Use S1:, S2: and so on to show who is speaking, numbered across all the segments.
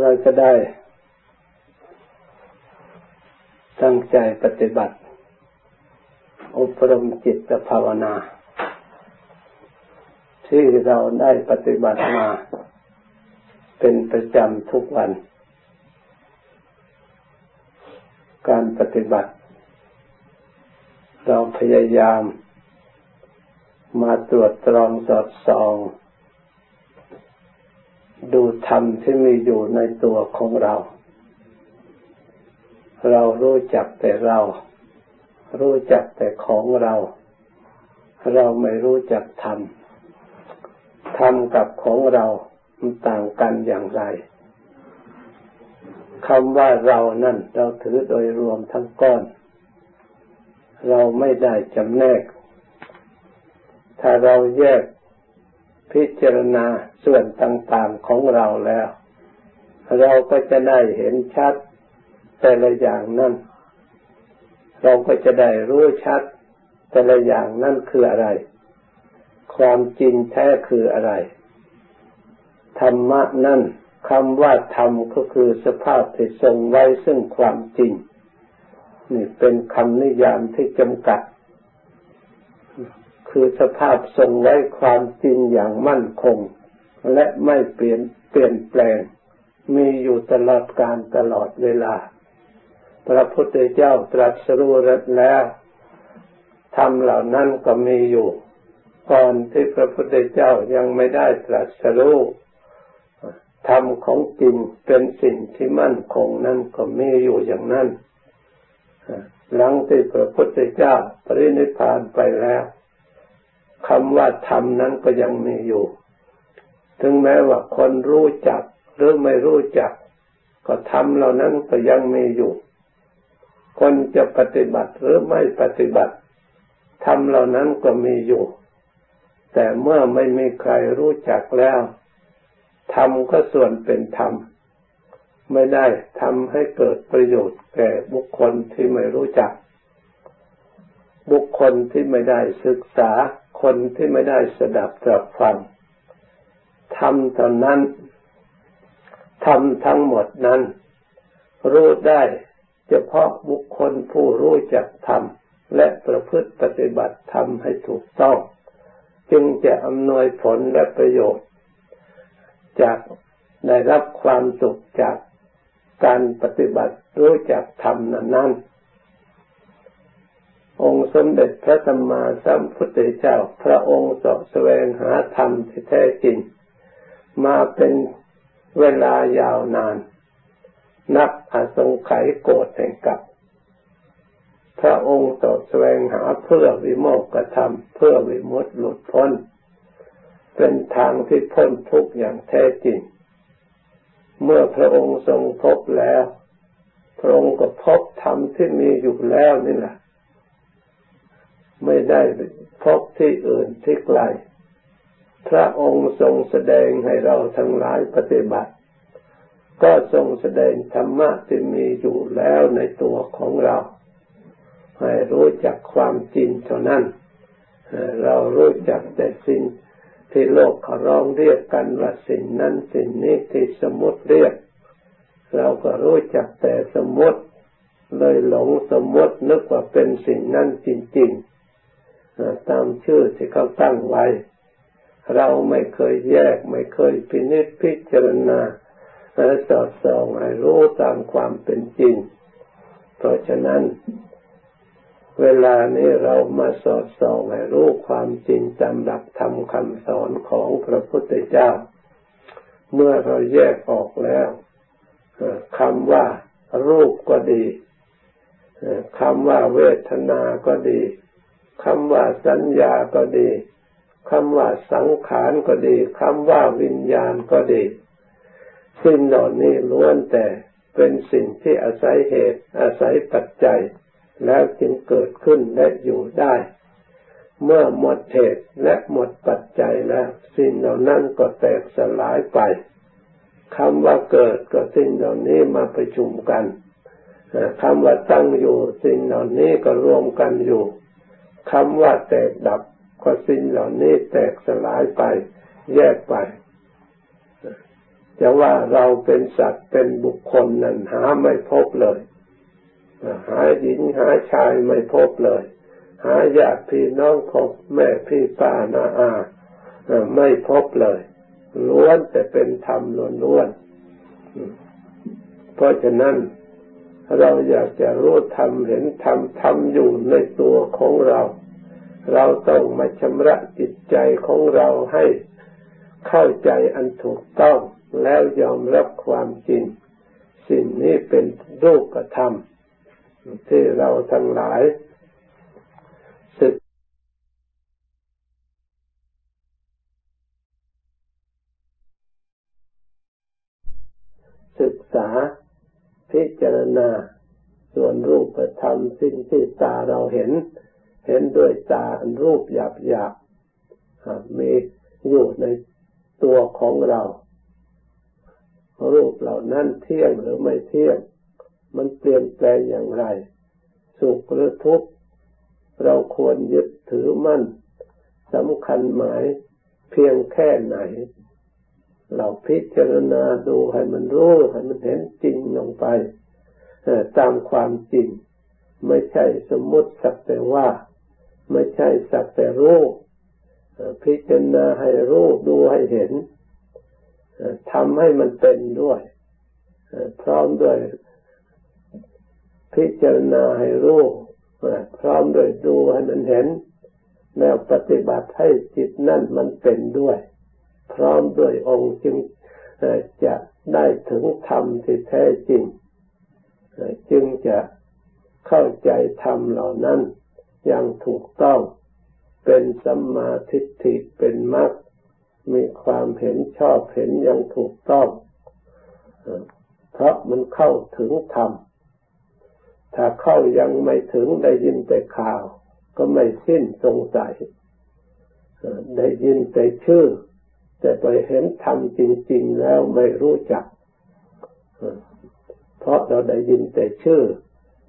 S1: เราจะได้ ตั้งใจปฏิบัติ อบรมจิตภาวนา ที่เราได้ปฏิบัติมา เป็นประจำทุกวัน การปฏิบัติ เราพยายามมาตรวจตรองสอดส่อง ดูธรรมที่มีอยู่ในตัวของเรา เรารู้จักแต่เรา รู้จักแต่ของเรา เราไม่รู้จักธรรม ธรรมกับของเรามันต่างกันอย่างไรคำว่าเรานั่นเราถือโดยรวมทั้งก้อน เราไม่ได้จำแนก ถ้าเราแยก พิจารณาส่วนต่างๆของเราแล้ว เราก็จะได้เห็นชัดแต่ละอย่างนั้นเราก็จะได้รู้ชัด แต่ละอย่างนั่นคืออะไร ความจริงแท้คืออะไร ธรรมะนั่นคำว่าธรรมก็คือสภาพที่ทรงไว้ซึ่งความจริง นี่เป็นคำนิยามที่จำกัด คือสภาพทรงไว้ความจริงอย่างมั่นคง และไม่เปลี่ยนเปลี่ยนแปลง มีอยู่ตลอดการตลอดเวลา พระพุทธเจ้าตรัสรู้แล้วธรรมเหล่านั้นก็มีอยู่ ก่อนที่พระพุทธเจ้ายังไม่ได้ตรัสรู้ธรรมของจริงเป็นสิ่งที่มั่นคงนั้นก็มีอยู่อย่างนั้น หลังที่พระพุทธเจ้าปรินิพพานไปแล้ว คำว่าธรรมนั้นก็ยังมีอยู่ ถึงแม้ว่าคนรู้จักหรือไม่รู้จัก ก็ธรรมเหล่านั้นก็ยังมีอยู่ คนจะปฏิบัติหรือไม่ปฏิบัติธรรมเหล่านั้นก็มีอยู่ แต่เมื่อไม่มีใครรู้จักแล้วธรรมก็ส่วนเป็นธรรม ไม่ได้ทำให้เกิดประโยชน์แก่บุคคลที่ไม่รู้จัก บุคคลที่ไม่ได้ศึกษา คนที่ไม่ได้สดับตรับฟังทำตอนนั้นทำทั้งหมดนั้น รู้ได้เฉพาะบุคคลผู้รู้จักธรรมและประพฤติปฏิบัติธรรมให้ถูกต้อง จึงจะอำนวยผลและประโยชน์ จากได้รับความสุขจากการปฏิบัติรู้จักธรรมนั้น องค์สมเด็จพระสัมมาสัมพุทธเจ้า พระองค์สอบแสวงหาธรรมที่แท้จริง มาเป็นเวลายาวนาน นับอสงไขยโกรธแห่งกับ พระองค์สอบแสวงหาเพื่อวิโมกขธรรม เพื่อวิมุตติหลุดพ้น เป็นทางที่พ้นทุกข์อย่างแท้จริง เมื่อพระองค์ทรงพบแล้ว พระองค์ก็พบธรรมที่มีอยู่แล้วนี่แหละ ไม่ได้พบที่อื่นที่ไกล พระองค์ทรงแสดงให้เราทั้งหลายปฏิบัติ ก็ทรงแสดงธรรมะที่มีอยู่แล้วในตัวของเรา ให้รู้จักความจริงเท่านั้น เรารู้จักแต่สิ่งที่โลกเขาร้องเรียกกันว่าสิ่งนั้นสิ่งนี้ที่สมมติเรียก เราก็รู้จักแต่สมมติ เลยหลงสมมตินึกว่าเป็นสิ่งนั้นจริง ๆ ตามชื่อที่เขาตั้งไว้ เราไม่เคยแยก ไม่เคยพินิจพิจารณาและสอดส่องให้รู้ตามความเป็นจริง เพราะฉะนั้น เวลานี้เรามาสอดส่องให้รู้ความจริงตามหลักธรรมคำสอนของพระพุทธเจ้า เมื่อเราแยกออกแล้วคำว่ารูปก็ดีคำว่าเวทนาก็ดี คำว่าสัญญาก็ดีคำว่าสังขารก็ดีคำว่าวิญญาณก็ดี สิ่งเหล่านี้ล้วนแต่เป็นสิ่งที่อาศัยเหตุ อาศัยปัจจัย แล้วจึงเกิดขึ้นและอยู่ได้ เมื่อหมดเหตุและหมดปัจจัยแล้ว สิ่งเหล่านั้นก็แตกสลายไปคำว่าเกิดก็สิ่งเหล่านี้มาประชุมกันคำว่าตั้งอยู่สิ่งเหล่านี้ก็รวมกันอยู่ คำว่าแตกดับก็สิ่งเหล่านี้แตกสลายไป แยกไปจะว่าเราเป็นสัตว์เป็นบุคคลนั้นหาไม่พบเลย หาหญิงหาชายไม่พบเลย หาญาติพี่น้องของแม่พี่ป้านาอาไม่พบเลย ล้วนแต่เป็นธรรมล้วนๆเพราะฉะนั้น เราอยากจะรู้ธรรมเห็นธรรมธรรมอยู่ในตัวของเรา เราต้องมาชำระจิตใจของเราให้เข้าใจอันถูกต้องแล้วยอมรับความจริง สิ่งนี้เป็นรูปธรรมที่เราทั้งหลาย พิจารณาส่วนรูปธรรมสิ่งที่ตาเราเห็น เห็นด้วยตาอันรูปหยาบหยาบมีอยู่ในตัวของเรา รูปเหล่านั้นเที่ยงหรือไม่เที่ยง มันเปลี่ยนแปลงอย่างไร สุขหรือทุกข์เราควรยึดถือมั่นสำคัญหมายเพียงแค่ไหน เราพิจารณาดูให้มันรู้ให้มันเห็นจริงลงไปตามความจริง ไม่ใช่สมมติสักแต่ว่า ไม่ใช่สักแต่รู้พิจารณาให้รู้ดูให้เห็นทำให้มันเป็นด้วยพร้อมด้วยพิจารณาให้รู้พร้อมด้วยดูให้มันเห็น แล้วปฏิบัติให้จิตนั่นมันเป็นด้วย พร้อมด้วยองค์จึงจะได้ถึงธรรมที่แท้จริง จึงจะเข้าใจธรรมเหล่านั้นอย่างถูกต้องเป็นสัมมาทิฏฐิเป็นมรรคมีความเห็นชอบเห็นอย่างถูกต้อง เพราะมันเข้าถึงธรรม ถ้าเข้ายังไม่ถึงได้ยินแต่ข่าว ก็ไม่สิ้นสงสัยได้ยินแต่ชื่อ แต่ไปเห็นธรรมจริง ๆ แล้วไม่รู้จัก เพราะเราได้ยินแต่ชื่อ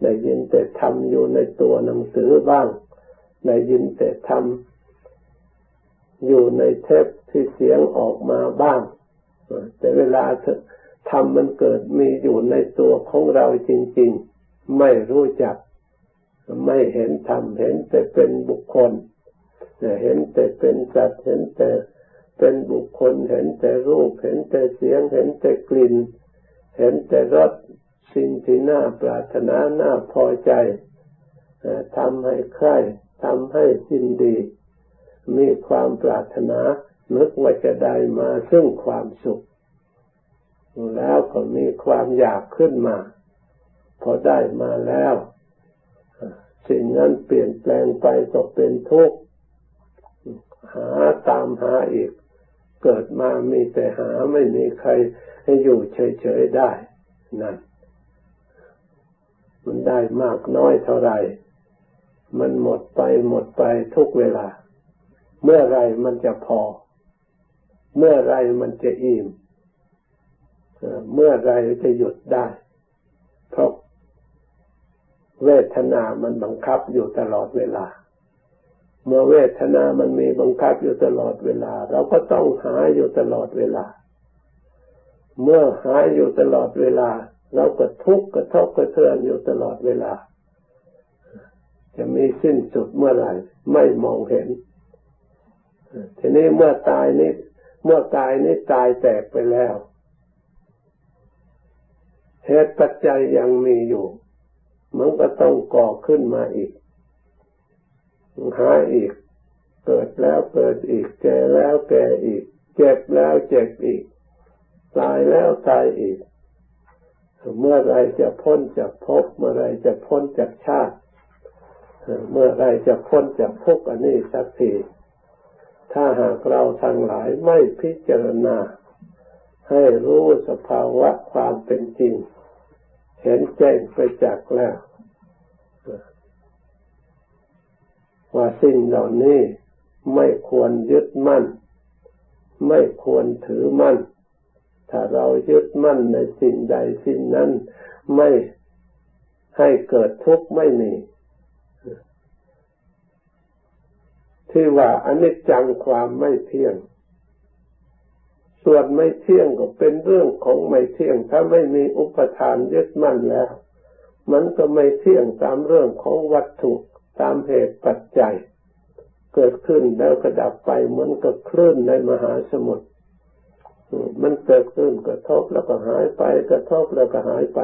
S1: ได้ยินแต่ธรรมอยู่ในตัวหนังสือบ้าง ได้ยินแต่ทำอยู่ในเทปที่เสียงออกมาบ้าง แต่เวลาทำมันเกิดมีอยู่ในตัวของเราจริง ๆ ไม่รู้จัก ไม่เห็นธรรม เห็นแต่เป็นบุคคล เห็นแต่เป็นสัตว์ เห็นแต่ เป็นบุคคลเห็นแต่รูป เห็นแต่เสียง เห็นแต่กลิ่น เห็นแต่รสสิ่งที่น่าปรารถนาน่าพอใจทำให้ใครทำให้ยินดี มีความปรารถนานึกว่าจะได้มาซึ่งความสุข แล้วก็มีความอยากขึ้นมา พอได้มาแล้ว สิ่งนั้นเปลี่ยนแปลงไปก็เป็นทุกข์หาตามหาอีก เกิดมามีแต่หาไม่มีใครให้อยู่เฉยๆได้นั่นมันได้มากน้อยเท่าไหร่มันหมดไปหมดไปทุกเวลา เมื่อไรมันจะพอ เมื่อไรมันจะอิ่มเมื่อไรจะหยุดได้ เพราะเวทนามันบังคับอยู่ตลอดเวลา เมื่อเวทนามันมีบังคับอยู่ตลอดเวลา เราก็ต้องหาอยู่ตลอดเวลา เมื่อหาอยู่ตลอดเวลา เราก็ทุกข์กระทบกระเทือนอยู่ตลอดเวลา จะมีสิ้นสุดเมื่อไหร่ไม่มองเห็นทีนี้เมื่อตายนี้เมื่อกายนี้ตายแตกไปแล้วเหตุปัจจัยยังมีอยู่ มันก็ต้องก่อขึ้นมาอีก หาอีก เกิดแล้วเกิดอีก แก่แล้วแก่อีก เจ็บแล้วเจ็บอีก ตายแล้วตายอีก เมื่อไรจะพ้นจากภพเมื่อไรจะพ้นจากชาติ เมื่อไรจะพ้นจากทุกข์อันนี้สักทีถ้าหากเราทั้งหลายไม่พิจารณา ให้รู้สภาวะความเป็นจริง เห็นแจ้งไปจากแล้ว ว่าสิ่งเหล่านี้ไม่ควรยึดมั่น ไม่ควรถือมั่น ถ้าเรายึดมั่นในสิ่งใดสิ่งนั้นไม่ให้เกิดทุกข์ไม่มี ที่ว่าอนิจจังความไม่เที่ยง ส่วนไม่เที่ยงก็เป็นเรื่องของไม่เที่ยง ถ้าไม่มีอุปทานยึดมั่นแล้ว มันก็ไม่เที่ยงตามเรื่องของวัตถุ ตามเหตุปัจจัย เกิดขึ้นแล้วก็ดับไปเหมือนกับคลื่นในมหาสมุทรมันเกิดขึ้นกระทบแล้วก็หายไป กระทบแล้วก็หายไป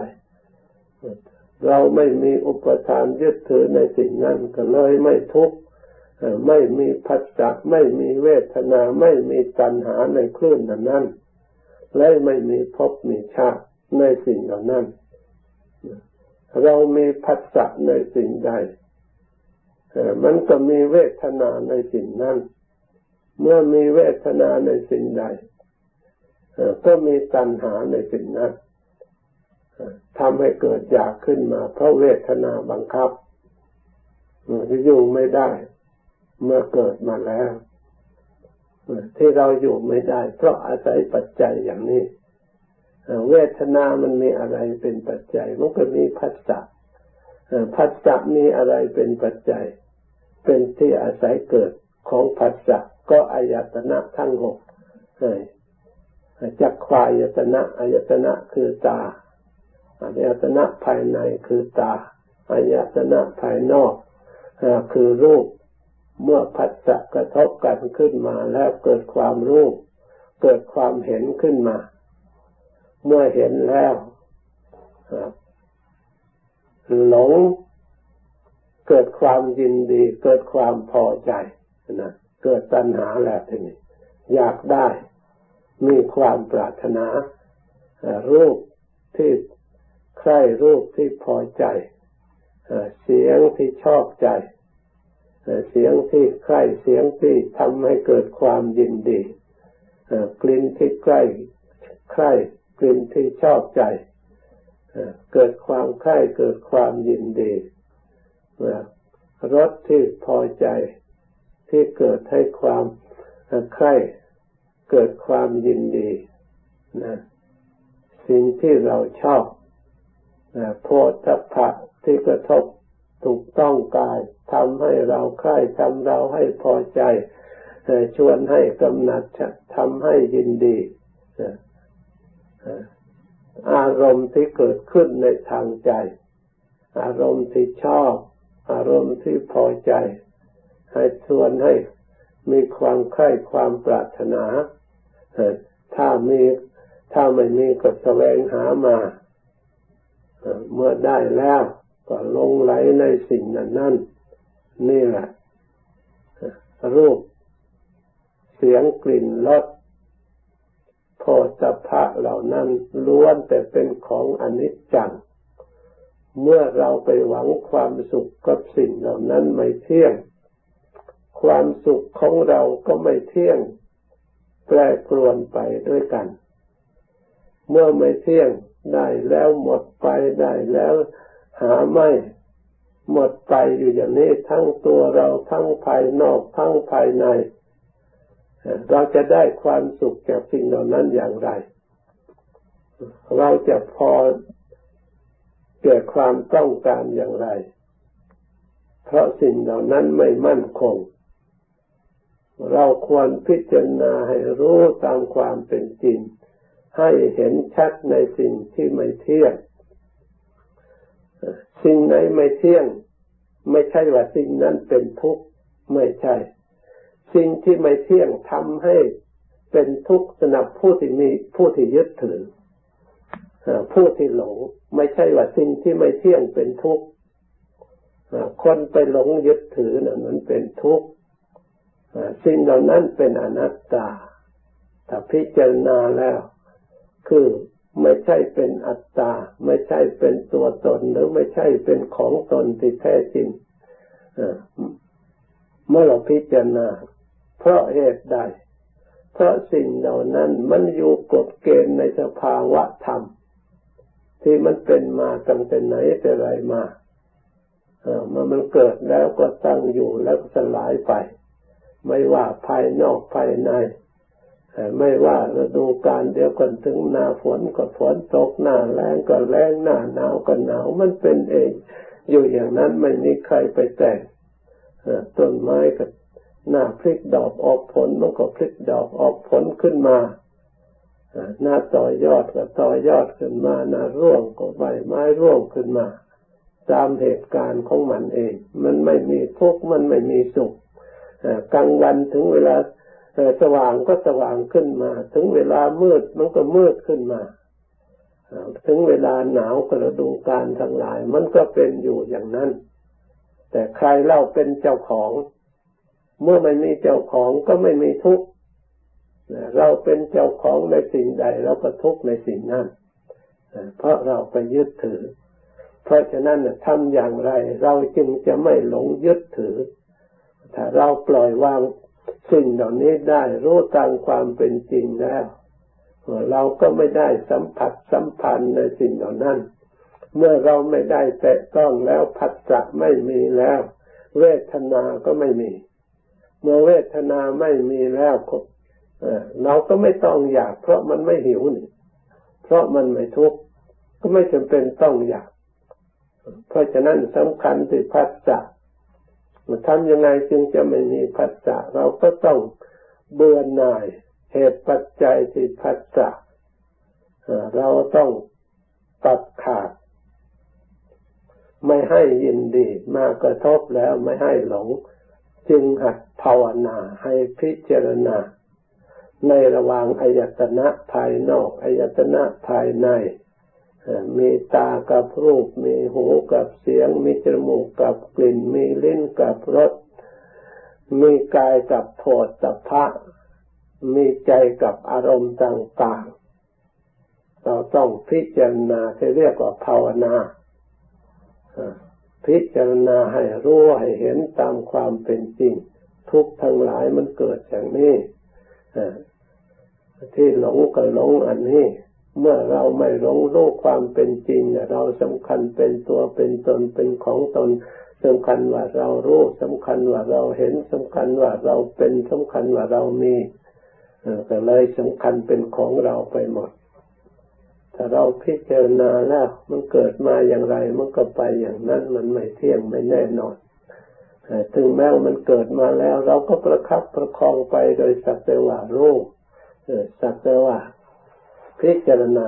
S1: เราไม่มีอุปทานยึดถือในสิ่งนั้นก็เลยไม่ทุกข์ไม่มีพัสสะไม่มีเวทนา ไม่มีตัณหาในคลื่นนั้นนั้นและไม่มีภพมีชาติในสิ่งเหล่านั้น เรามีพัสสะในสิ่งใด มันก็มีเวทนาในสิ่งนั้น เมื่อมีเวทนาในสิ่งใดก็มีตัณหาในสิ่งนั้นทำให้เกิดอยากขึ้นมา เพราะเวทนาบังคับอยู่ไม่ได้ เมื่อเกิดมาแล้วที่เราอยู่ไม่ได้ เพราะอาศัยปัจจัยอย่างนี้เวทนามันมีอะไรเป็นปัจจัย มันก็มีพัสสะ พัสสะมีอะไรเป็นปัจจัย เป็นที่อาศัยเกิดของพัสสะก็อายตนะทั้งหกจักควายตนะอายตนะคือตาอายตนะภายในคือตาอายตนะภายนอกคือรูป เมื่อผัสสะกระทบกันขึ้นมาแล้วเกิดความรู้ เกิดความเห็นขึ้นมา เมื่อเห็นแล้ว หลงเกิดความยินดี เกิดความพอใจนะเกิดตัณหาแล้วทีนี้อยากได้มีความปรารถนา รูปที่ใคร่รูปที่พอใจ เสียงที่ชอบใจ เสียงที่ใกล้เสียงที่ทำให้เกิดความยินดีกลิ่นที่ใกล้ใกล้กลิ่นที่ชอบใจ เกิดความใกล้เกิดความยินดีรสที่พอใจที่เกิดให้ความใคร่เกิดความยินดีนะสิ่งที่เราชอบโพธพะที่กระทบถูกต้องกายทำให้เราใคร่ทำเราให้พอใจชวนให้กำหนัดทำให้ยินดี อารมณ์ที่เกิดขึ้นในทางใจ อารมณ์ที่ชอบ อารมณ์ที่พอใจ ให้ชวนให้มีความใคร่ความปรารถนาถ้ามีถ้าไม่มีก็แสวงหามาเมื่อได้แล้วก็ลงไหลในสิ่งนั้นนั่นนี่แหละรูป เสียงกลิ่นรส โพธพะเหล่านั้นล้วนแต่เป็นของอนิจจัง เมื่อเราไปหวังความสุขกับสิ่งเหล่านั้นไม่เที่ยง ความสุขของเราก็ไม่เที่ยง แปรปรวนไปด้วยกัน เมื่อไม่เที่ยงได้แล้วหมดไปได้แล้วหาไม่หมดไปอยู่อย่างนี้ทั้งตัวเราทั้งภายนอกทั้งภายใน เราจะได้ความสุขจากสิ่งเหล่านั้นอย่างไร เราจะพอเกิดความต้องการอย่างไร เพราะสิ่งเหล่านั้นไม่มั่นคง เราควรพิจารณาให้รู้ตามความเป็นจริง ให้เห็นชัดในสิ่งที่ไม่เที่ยง สิ่งไหนไม่เที่ยง ไม่ใช่ว่าสิ่งนั้นเป็นทุกข์ไม่ใช่ สิ่งที่ไม่เที่ยงทำให้เป็นทุกข์สำหรับผู้ที่มีผู้ที่ยึดถือผู้ที่หลง ไม่ใช่ว่าสิ่งที่ไม่เที่ยงเป็นทุกข์คนไปหลงยึดถือนะ่ะมันเป็นทุกข์สิ่งเหล่านั้นเป็นอนัตตาถ้าพิจารณาแล้ว คือไม่ใช่เป็นอัตตา ไม่ใช่เป็นตัวตน หรือไม่ใช่เป็นของตนที่แท้จริงเมื่อเราพิจารณา เพราะเหตุใด เพราะสิ่งเหล่านั้นมันอยู่กฎเกณฑ์ในสภาวะธรรม ที่มันเป็นมาตั้งแต่ไหนแต่ไรมาเมื่อมันเกิดแล้วก็ตั้งอยู่แล้วสลายไป ไม่ว่าภายนอกภายในไม่ว่าฤดูกาลเดียวกันถึงหน้าฝนก็ฝนตกหน้าแรงก็แรงหน้าหนาวก็หนาวมันเป็นเอง อยู่อย่างนั้นไม่มีใครไปแต่งต้นไม้ก็ หน้าพลิกดอกออกผลมันก็พลิกดอกออกผลขึ้นมาหน้าต่อยอดก็ต่อยอดขึ้นมาหน้าร่วงก็ใบไม้ร่วงขึ้นมา ตามเหตุการณ์ของมันเอง มันไม่มีทุกข์มันไม่มีสุขกลางวันถึงเวลาสว่างก็สว่างขึ้นมา ถึงเวลามืดมันก็มืดขึ้นมาถึงเวลาหนาวกระดูการทั้งหลาย มันก็เป็นอยู่อย่างนั้น แต่ใครเล่าเป็นเจ้าของ เมื่อไม่มีเจ้าของก็ไม่มีทุกข์เราเป็นเจ้าของในสิ่งใดเราก็ทุกข์ในสิ่งนั้นเพราะเราไปยึดถือ เพราะฉะนั้นทำอย่างไร เราจึงจะไม่หลงยึดถือ ถ้าเราปล่อยวางสิ่งเหล่านี้ได้รู้ตามความเป็นจริงแล้วเราก็ไม่ได้สัมผัสสัมพันธ์ในสิ่งเหล่านั้น เมื่อเราไม่ได้แตะต้องแล้วผัสสะไม่มีแล้ว เวทนาก็ไม่มี เมื่อเวทนาไม่มีแล้วเราก็ไม่ต้องอยาก เพราะมันไม่หิวนี่เพราะมันไม่ทุกข์ก็ไม่จำเป็นต้องอยาก เพราะฉะนั้นสำคัญที่พัสสะทำยังไงจึงจะไม่มีพัสสะเราก็ต้องเบื่อหน่ายเหตุปัจจัยที่พัสสะเราต้องตัดขาด ไม่ให้ยินดี มากระทบแล้วไม่ให้หลง จึงหัด ภาวนาให้พิจารณา ในระหว่างอายตนะภายนอกอายตนะภายใน มีตากับรูป มีหูกับเสียง มีจมูกกับกลิ่น มีลิ้นกับรส มีกายกับโผฏฐัพพะ มีใจกับอารมณ์ต่างๆ เราต้องพิจารณาที่เรียกว่าภาวนาพิจารณาให้รู้ให้เห็นตามความเป็นจริง ทุกทั้งหลายมันเกิดอย่างนี้ที่หลงก็หลงอันนี้ เมื่อเราไม่หลงรู้ความเป็นจริงเราสำคัญเป็นตัวเป็นตนเป็นของตนสำคัญว่าเรารู้สำคัญว่าเราเห็นสำคัญว่าเราเป็นสำคัญว่าเรามีก็เลยสำคัญเป็นของเราไปหมดถ้าเราพิจารณาแล้วมันเกิดมาอย่างไร มันก็ไปอย่างนั้นมันไม่เที่ยงไม่แน่นอน ถึงแม้มันเกิดมาแล้ว เราก็ประคับประคองไปโดยสักแต่ว่ารู้สักแต่ว่าพิจารณา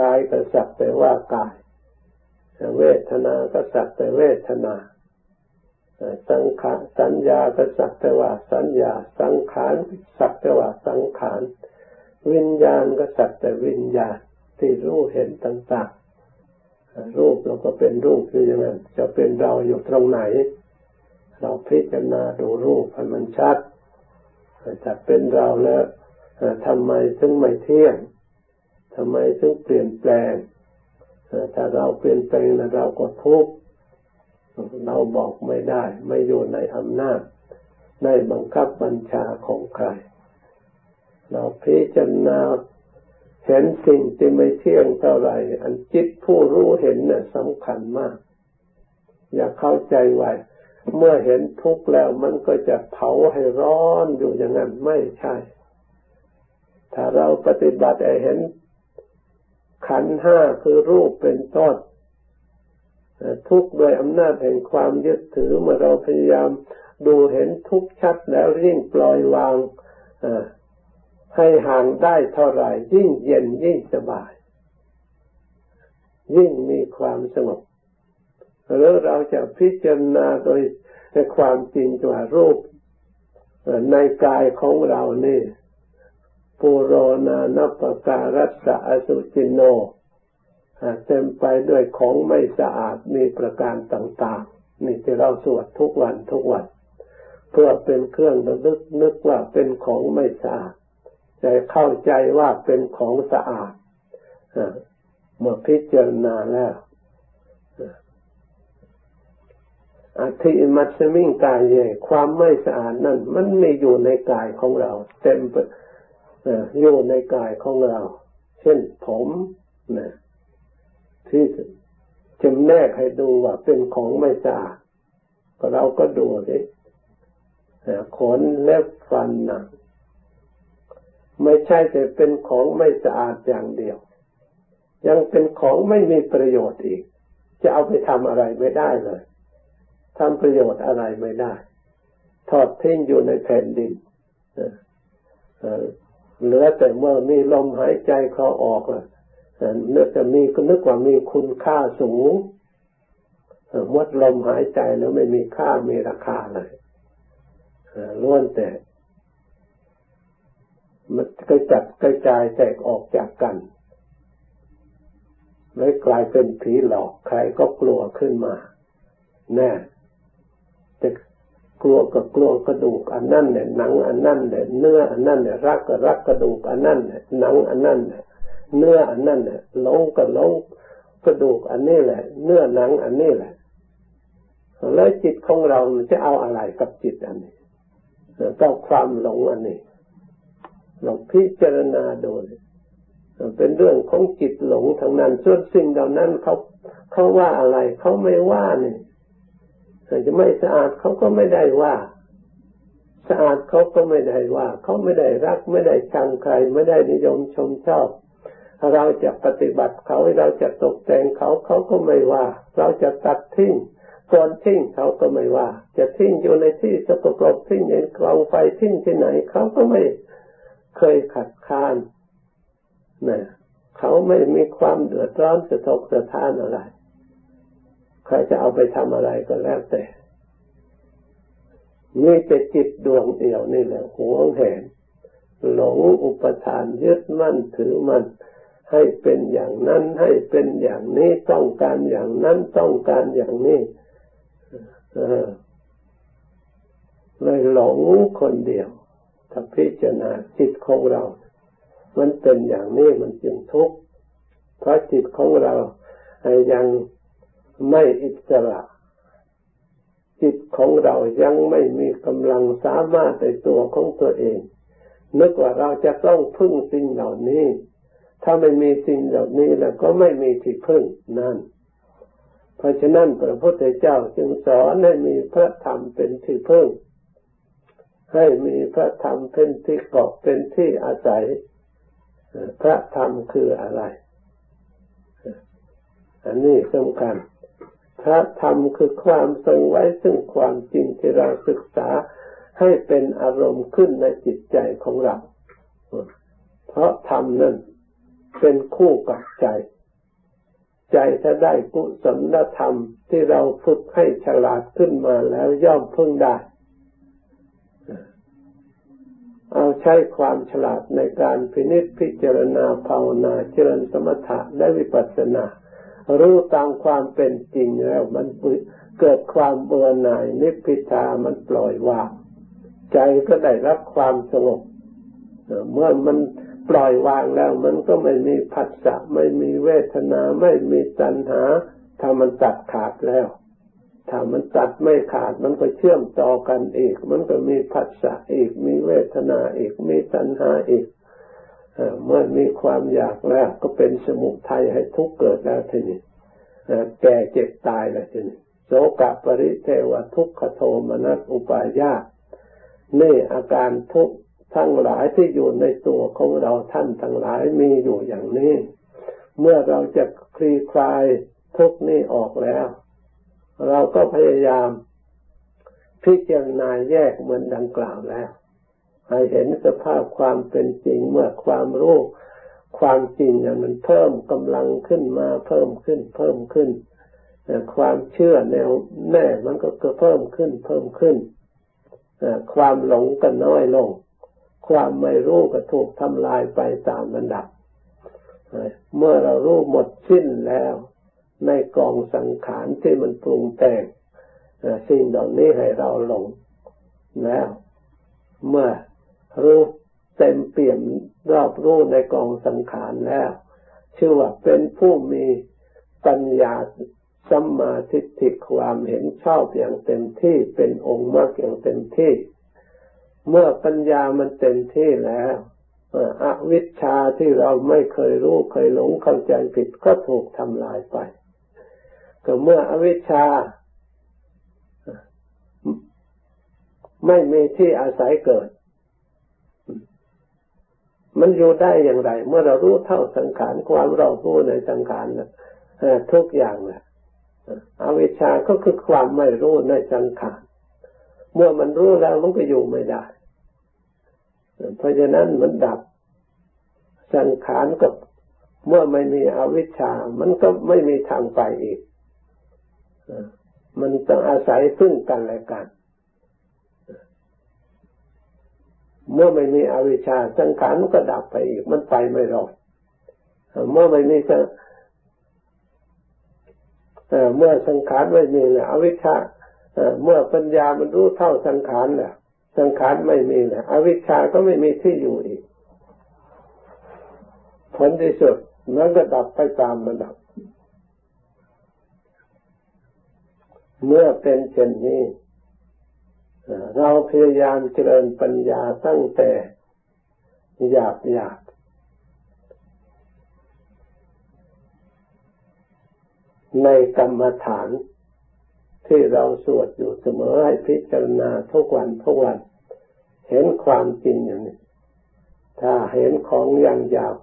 S1: กายก็สักแต่ว่ากาย เวทนาก็สักแต่เวทนาสังขารสัญญาก็สักแต่ว่าสัญญา สังขารสักแต่ว่าสังขาร วิญญาณก็สักแต่วิญญาณที่รู้เห็นต่าง ๆ รูปเราก็เป็นรูปคืออย่างนั้นจะเป็นเราอยู่ตรงไหน เราพิจารณาดูรูปให้มันชัดจะเป็นเราแล้วทำไมถึงไม่เที่ยงทำไมถึงเปลี่ยนแปลงถ้าเราเปลี่ยนแปลงแล้วเราก็ทุกข์เราบอกไม่ได้ ไม่อยู่ในอำนาจในบังคับบัญชาของใคร เราพิจารณาเห็นสิ่งที่ไม่เที่ยงเท่าไรอันจิตผู้รู้เห็นเนี่ยสำคัญมาก อย่าเข้าใจไว้ เมื่อเห็นทุกข์แล้วมันก็จะเผาให้ร้อนอยู่อย่างนั้นไม่ใช่ ถ้าเราปฏิบัติเห็น ขันห้าคือรูปเป็นต้นทุกข์โดยอำนาจแห่งความยึดถือเมื่อเราพยายามดูเห็นทุกข์ชัดแล้วยิ่งปล่อยวางให้ห่างได้เท่าไหร่ยิ่งเย็นยิ่งสบาย ยิ่งมีความสงบ หรือเราจะพิจารณาโดยในความจริงว่ารูปในกายของเรานี่ปุโรนานปการัสสะอสุจินโนเต็มไปด้วยของไม่สะอาดมีประการต่างๆ นี่ที่เราสวดทุกวันทุกวัน เพื่อเป็นเครื่องระลึกนึกว่าเป็นของไม่สะอาดใจเข้าใจว่าเป็นของสะอาดเมื่อพิจารณาแล้ว อธิมัสมิงกายเยความไม่สะอาดนั่นมันไมีอยู่ในกายของเรา เต็มอยู่ในกายของเรา เช่นผมนะที่จำแนกให้ดูว่าเป็นของไม่สะอาดก็เราก็ดูสิขนเล็บฟันหนังไม่ใช่แต่เป็นของไม่สะอาดอย่างเดียว ยังเป็นของไม่มีประโยชน์อีก จะเอาไปทำอะไรไม่ได้เลย ทำประโยชน์อะไรไม่ได้ ทอดทิ้งอยู่ในแผ่นดินเหลือแต่เมื่อมีลมหายใจเขาออกเนื้อจะมีก็นึกว่ามีคุณค่าสูงมดลมหายใจแล้วไม่มีค่ามีราคาเลยล้วนแต่ มันกระจัดกระจายแตกออกจากกันเลยกลายเป็นผีหลอกใครก็กลัวขึ้นมา แน่ จะกลัวก็กลัวกระดูกอันนั้นเนี่ยหนังอันนั้นเนี่ยเนื้ออันนั้นเนี่ยรักก็รักกระดูกอันนั้นเนี่ยหนังอันนั้นเนี่ยเนื้ออันนั้นเนี่ยหลงก็ลงกระดูกอันนี้แหละ เนื้อหนังอันนี้แหละแล้วจิตของเราจะเอาอะไรกับจิตอันนี้ต้องความหลงอันนี้ลองพิจารณาดูเป็นเรื่องของจิตหลงทางนั้นส่วนสิ่งเหล่านั้นเขาเขาว่าอะไรเขาไม่ว่านี่ จะไม่สะอาดเขาก็ไม่ได้ว่า สะอาดเขาก็ไม่ได้ว่า เขาไม่ได้รัก ไม่ได้ชังใคร ไม่ได้นิยมชมชอบ เราจะปฏิบัติเขาเราจะตกแต่งเขาเขาก็ไม่ว่า เราจะตัดทิ้งก่อนทิ้งเขาก็ไม่ว่า จะทิ้งอยู่ในที่สกปรกทิ้งในกองไฟทิ้งที่ไหน เขาก็ไม่เคยขัดค้านนะเขาไม่มีความเดือดร้อนสะทกสะท้านอะไร ใครจะเอาไปทำอะไรก็แล้วแต่มีแต่จิตดวงเดียวนี่แหละหวงแหนหลงอุปทานยึดมั่นถือมั่นให้เป็นอย่างนั้นให้เป็นอย่างนี้ต้องการอย่างนั้นต้องการอย่างนี้เลยหลงคนเดียวถ้าพิจารณาจิตของเรา มันเป็นอย่างนี้มันจึงทุกข์เพราะจิตของเรายัง ไม่อิสระ จิตของเรายังไม่มีกำลังสามารถในตัวของตัวเอง นึกว่าเราจะต้องพึ่งสิ่งเหล่านี้ ถ้าไม่มีสิ่งเหล่านี้แล้วก็ไม่มีที่พึ่งนั่น เพราะฉะนั้นพระพุทธเจ้าจึงสอนให้มีพระธรรมเป็นที่พึ่ง ให้มีพระธรรมเป็นที่เกาะเป็นที่อาศัย พระธรรมคืออะไร อันนี้สำคัญ พระธรรมคือความทรงไว้ซึ่งความจริงที่เราศึกษาให้เป็นอารมณ์ขึ้นในจิตใจของเรา เพราะธรรมนั้นเป็นคู่กับใจ ใจถ้าได้กุศลธรรมที่เราฝึกให้ฉลาดขึ้นมาแล้วย่อมพึ่งได้ เอาใช้ความฉลาดในการพินิจพิจารณาภาวนาเจริญสมถะและวิปัสสนา รู้ตามความเป็นจริงแล้ว มันเกิดความเบื่อหน่ายนิพพิทามันปล่อยวางใจก็ได้รับความสงบเมื่อมันปล่อยวางแล้ว มันก็ไม่มีผัสสะไม่มีเวทนาไม่มีตัณหา ถ้ามันตัดขาดแล้ว ถ้ามันตัดไม่ขาดมันก็เชื่อมต่อกันอีก มันก็มีผัสสะอีก มีเวทนาอีก มีตัณหาอีก เมื่อมีความอยากแล้วก็เป็นสมุทัยให้ทุกข์เกิดแล้วทีนี้แก่เจ็บตายแล้วทีนี้โสกปริเทวทุกขโทมนัสอุปายานี่อาการทุกข์ทั้งหลายที่อยู่ในตัวของเราท่านทั้งหลายมีอยู่อย่างนี้ เมื่อเราจะคลี่คลายทุกนี้ออกแล้ว เราก็พยายามพิจารณาแยกเหมือนดังกล่าวแล้ว ให้เห็นสภาพความเป็นจริงเมื่อความรู้ความจริงเนี่ยมันเพิ่มกำลังขึ้นมาเพิ่มขึ้น เพิ่มขึ้นความเชื่อแนวแน่มันก็เพิ่มขึ้น เพิ่มขึ้นความหลงก็น้อยลง ความไม่รู้ก็ถูกทำลายไปตามระดับ เมื่อเรารู้หมดสิ้นแล้ว ในกองสังขารที่มันปรุงแต่งสิ่งเหล่านี้ให้เราหลงแล้ว เมื่อ รู้เต็มเปี่ยมรอบรู้ในกองสังขารแล้ว ชื่อว่าเป็นผู้มีปัญญาสัมมาทิฏฐิความเห็นชอบอย่างเต็มที่เป็นองค์มรรคอย่างเต็มที่ เมื่อปัญญามันเต็มที่แล้วอวิชชาที่เราไม่เคยรู้เคยหลงเข้าใจผิดก็ถูกทำลายไป ก็เมื่ออวิชชา ไม่มีที่อาศัยเกิด มันอยู่ได้อย่างไร เมื่อเรารู้เท่าสังขารความเรารู้ในสังขารนะทุกอย่างนะอวิชชาก็คือความไม่รู้ในสังขารเมื่อมันรู้แล้วมันก็อยู่ไม่ได้ เพราะฉะนั้นมันดับสังขารกับเมื่อไม่มีอวิชชา มันก็ไม่มีทางไปอีก มันต้องอาศัยซึ่งกันและกัน เมื่อไม่มีอวิชชาสังขารมันก็ดับไปอีก มันไปไม่รอดเมื่อไม่มีเมื่อสังขารไม่มีเนี่ยอวิชชาเมื่อปัญญามันรู้เท่าสังขารเนี่ยสังขารไม่มีเนี่ยอวิชชาก็ไม่มีที่อยู่อีก ผลที่สุดมันก็ดับไปตามระดับ เมื่อเป็นเช่นนี้ เราพยายามเจริญปัญญาตั้งแต่หยาบหยาบในกรรมฐานที่เราสวดอยู่เสมอให้พิจารณาทุกวันทุกวัน เห็นความจริงอย่างนี้ ถ้าเห็นของอย่างยาว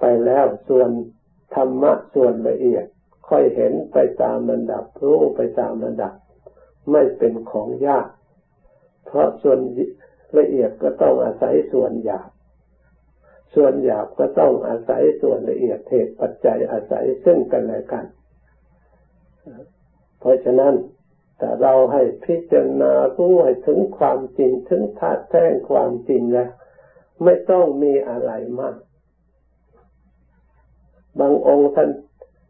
S1: ไปแล้วส่วนธรรมะส่วนละเอียด ค่อยเห็นไปตามระดับรู้ไปตามระดับ ไม่เป็นของยาก เพราะส่วนละเอียดก็ต้องอาศัยส่วนหยาบ ส่วนหยาบก็ต้องอาศัยส่วนละเอียดเหตุปัจจัยอาศัยซึ่งกันและกัน เพราะฉะนั้นแต่เราให้พิจารณารู้ให้ถึงความจริงถึงธาตุแท้งความจริงแล้วไม่ต้องมีอะไรมาก บางองค์ท่าน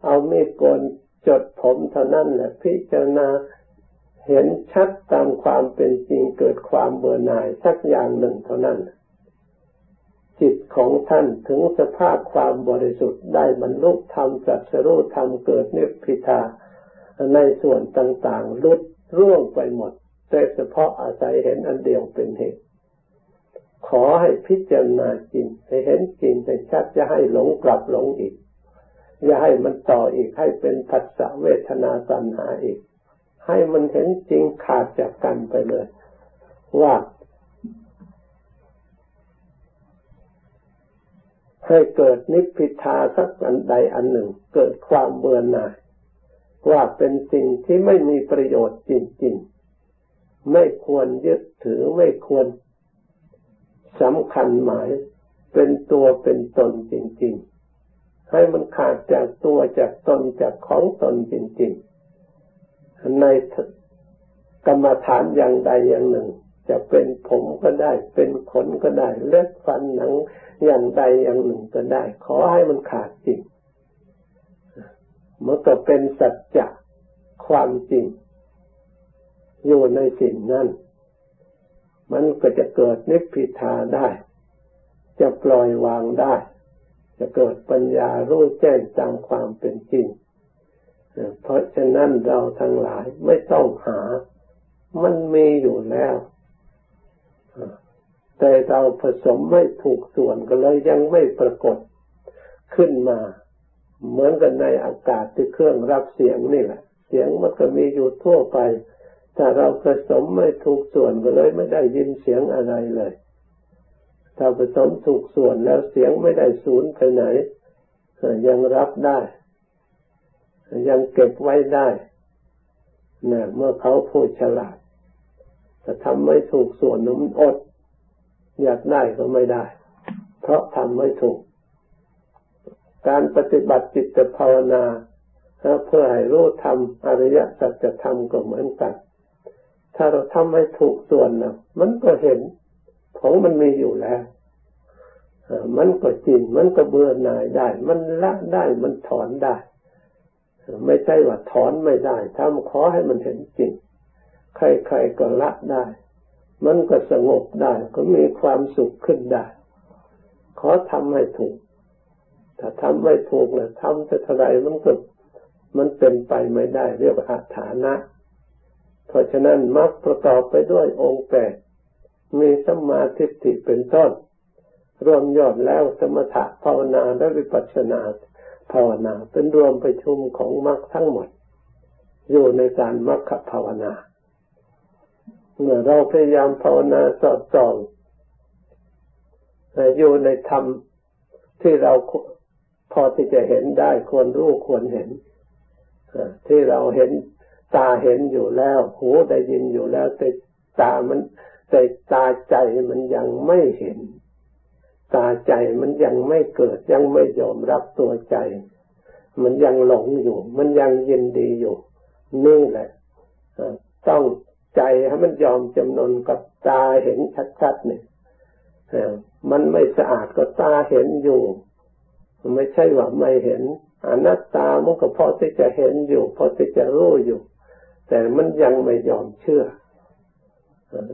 S1: เอามีดโกนจดผมเท่านั้นแหละพิจารณา เห็นชัดตามความเป็นจริงเกิดความเบื่อหน่ายสักอย่างหนึ่งเท่านั้น จิตของท่านถึงสภาพความบริสุทธิ์ได้บรรลุธรรมจัสรู้ธรรมเกิดนิพพิทาในส่วนต่างๆ ลุดร่วงไปหมด แต่เฉพาะอาศัยเห็นอันเดียวเป็นเหตุ ขอให้พิจารณาจริง ให้เห็นจริงให้ชัดจะให้หลงกลับหลงอีก อย่าให้มันต่ออีกให้เป็นผัสสะเวทนาสัญหาอีก ให้มันเห็นจริงขาดจากกันไปเลย ว่าให้เกิดนิพพิทาสักอันใดอันหนึ่ง เกิดความเบื่อหน่าย ว่าเป็นสิ่งที่ไม่มีประโยชน์จริงๆ ไม่ควรยึดถือไม่ควรสำคัญหมายเป็นตัวเป็นตนจริง ๆ ให้มันขาดจากตัวจากตนจากของตนจริง ๆ ในกรรมฐานอย่างใดอย่างหนึ่ง จะเป็นผมก็ได้ เป็นขนก็ได้ เลือดฟันหนังอย่างใดอย่างหนึ่งก็ได้ ขอให้มันขาดจริงมันก็เป็นสัจจะความจริง อยู่ในสิ่งนั้น มันก็จะเกิดนิพพิทาได้ จะปล่อยวางได้ จะเกิดปัญญารู้แจ้งตามความเป็นจริง เพราะฉะนั้นเราทั้งหลายไม่ต้องหา มันมีอยู่แล้ว แต่เราผสมไม่ถูกส่วนก็เลยยังไม่ปรากฏขึ้นมา เหมือนกันในอากาศที่เครื่องรับเสียงนี่แหละ เสียงมันก็มีอยู่ทั่วไปถ้าเราผสมไม่ถูกส่วนก็เลยไม่ได้ยินเสียงอะไรเลย ถ้าผสมถูกส่วนแล้วเสียงไม่ได้สูญไปไหนยังรับได้ ยังเก็บไว้ได้นะเมื่อเขาพูดฉลาดแต่ทำไม่ถูกส่วนมันอด อยากได้ก็ไม่ได้ เพราะทำไม่ถูก การปฏิบัติจิตภาวนาเพื่อให้รู้ธรรมอริยสัจธรรมก็เหมือนกัน ถ้าเราทำให้ถูกส่วนนะมันก็เห็นของมันมีอยู่แล้วมันก็จริง มันก็เบื่อหน่ายได้ มันละได้ มันถอนได้ ไม่ใช่ว่าถอนไม่ได้ทำขอให้มันเห็นจริง ใครๆก็ละได้ มันก็สงบได้ ก็มีความสุขขึ้นได้ ขอทำให้ถูก ถ้าทำไม่ถูกนะทำจะเท่าไรมันก็มันเป็นไปไม่ได้ เรียกว่าอาฐานะ เพราะฉะนั้นมักประกอบไปด้วยองค์แปดมีสัมมาทิฏฐิเป็นต้น รวมยอดแล้วสมถะภาวนาและวิปัสสนา ภาวนา เป็นรวมประชุมของมรรคทั้งหมด อยู่ในการมรรคภาวนา เมื่อเราพยายามภาวนาสอดส่องอยู่ในธรรมที่เราพอที่จะเห็นได้ควรรู้ควรเห็นที่เราเห็นตาเห็นอยู่แล้ว หูได้ยินอยู่แล้วแต่ตามันแต่ตาใจมันยังไม่เห็น ตาใจมันยังไม่เกิดยังไม่ยอมรับตัวใจ มันยังหลงอยู่ มันยังยินดีอยู่ นี่แหละต้องใจให้มันยอมจำนนกับตาเห็นชัดๆเนี่ยมันไม่สะอาดก็ตาเห็นอยู่ ไม่ใช่ว่าไม่เห็นอนัตตามันก็พอที่จะเห็นอยู่ พอที่จะรู้อยู่ แต่มันยังไม่ยอมเชื่อ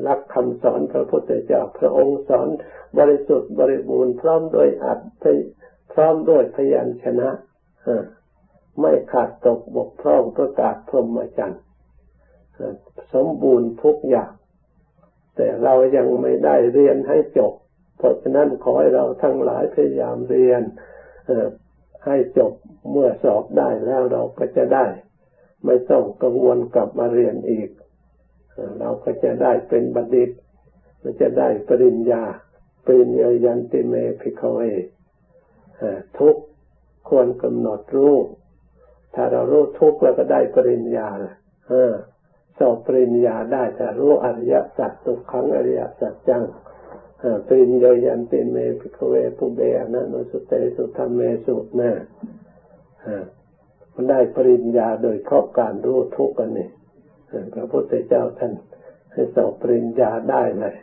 S1: รักคำสอนพระพุทธเจ้าพระองค์สอนบริสุทธิ์บริบูรณ์พร้อมด้วยอัตพร้อมด้วยพยัญชนะไม่ขาดตกบกพร่องประกาศพรหมจรรย์สมบูรณ์ทุกอย่างแต่เรายังไม่ได้เรียนให้จบ เพราะฉะนั้นขอให้เราทั้งหลายพยายามเรียนให้จบเมื่อสอบได้แล้วเราก็จะได้ ไม่ต้องกังวลกลับมาเรียนอีก เราก็จะได้เป็นบัณฑิตเราจะได้ปริญญาปริญญายันติเมพิคเวทุกควรกำหนดรู้ถ้าเรารู้ทุกเราก็ได้ปริญญาสอบปริญญาได้ถ้ารู้อริยสัจตุขังอริยสัจจังปริญญายันติเมพิคเวปุเบอนันสุเตสุธรรมเมสุนะมันได้ปริญญาโดยเพราะการรู้ทุกข์กันนี่ พระพุทธเจ้าท่านให้สอบปริญญาได้เลย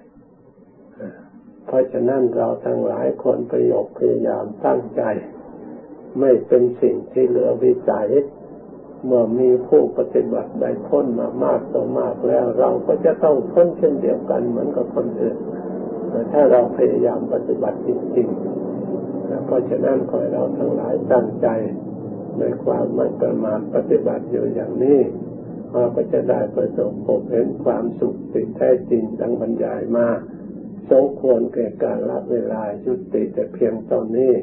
S1: เพราะฉะนั้นเราทั้งหลายคนประโยคพยายามตั้งใจ ไม่เป็นสิ่งที่เหลือวิสัย เมื่อมีผู้ปฏิบัติได้พ้นมามากต่อมากแล้ว เราก็จะต้องพ้นเช่นเดียวกันเหมือนกับคนอื่นถ้าเราพยายามปฏิบัติจริงๆเพราะฉะนั้นขอให้เราทั้งหลายตั้งใจในความไม่ประมาทปฏิบัติอยู่อย่างนี้ เราก็จะได้ประสบพบเห็นความสุขติดแท้จริงดังบรรยายมาสมควรแก่การละเวลายุติแต่เพียงตอนนี้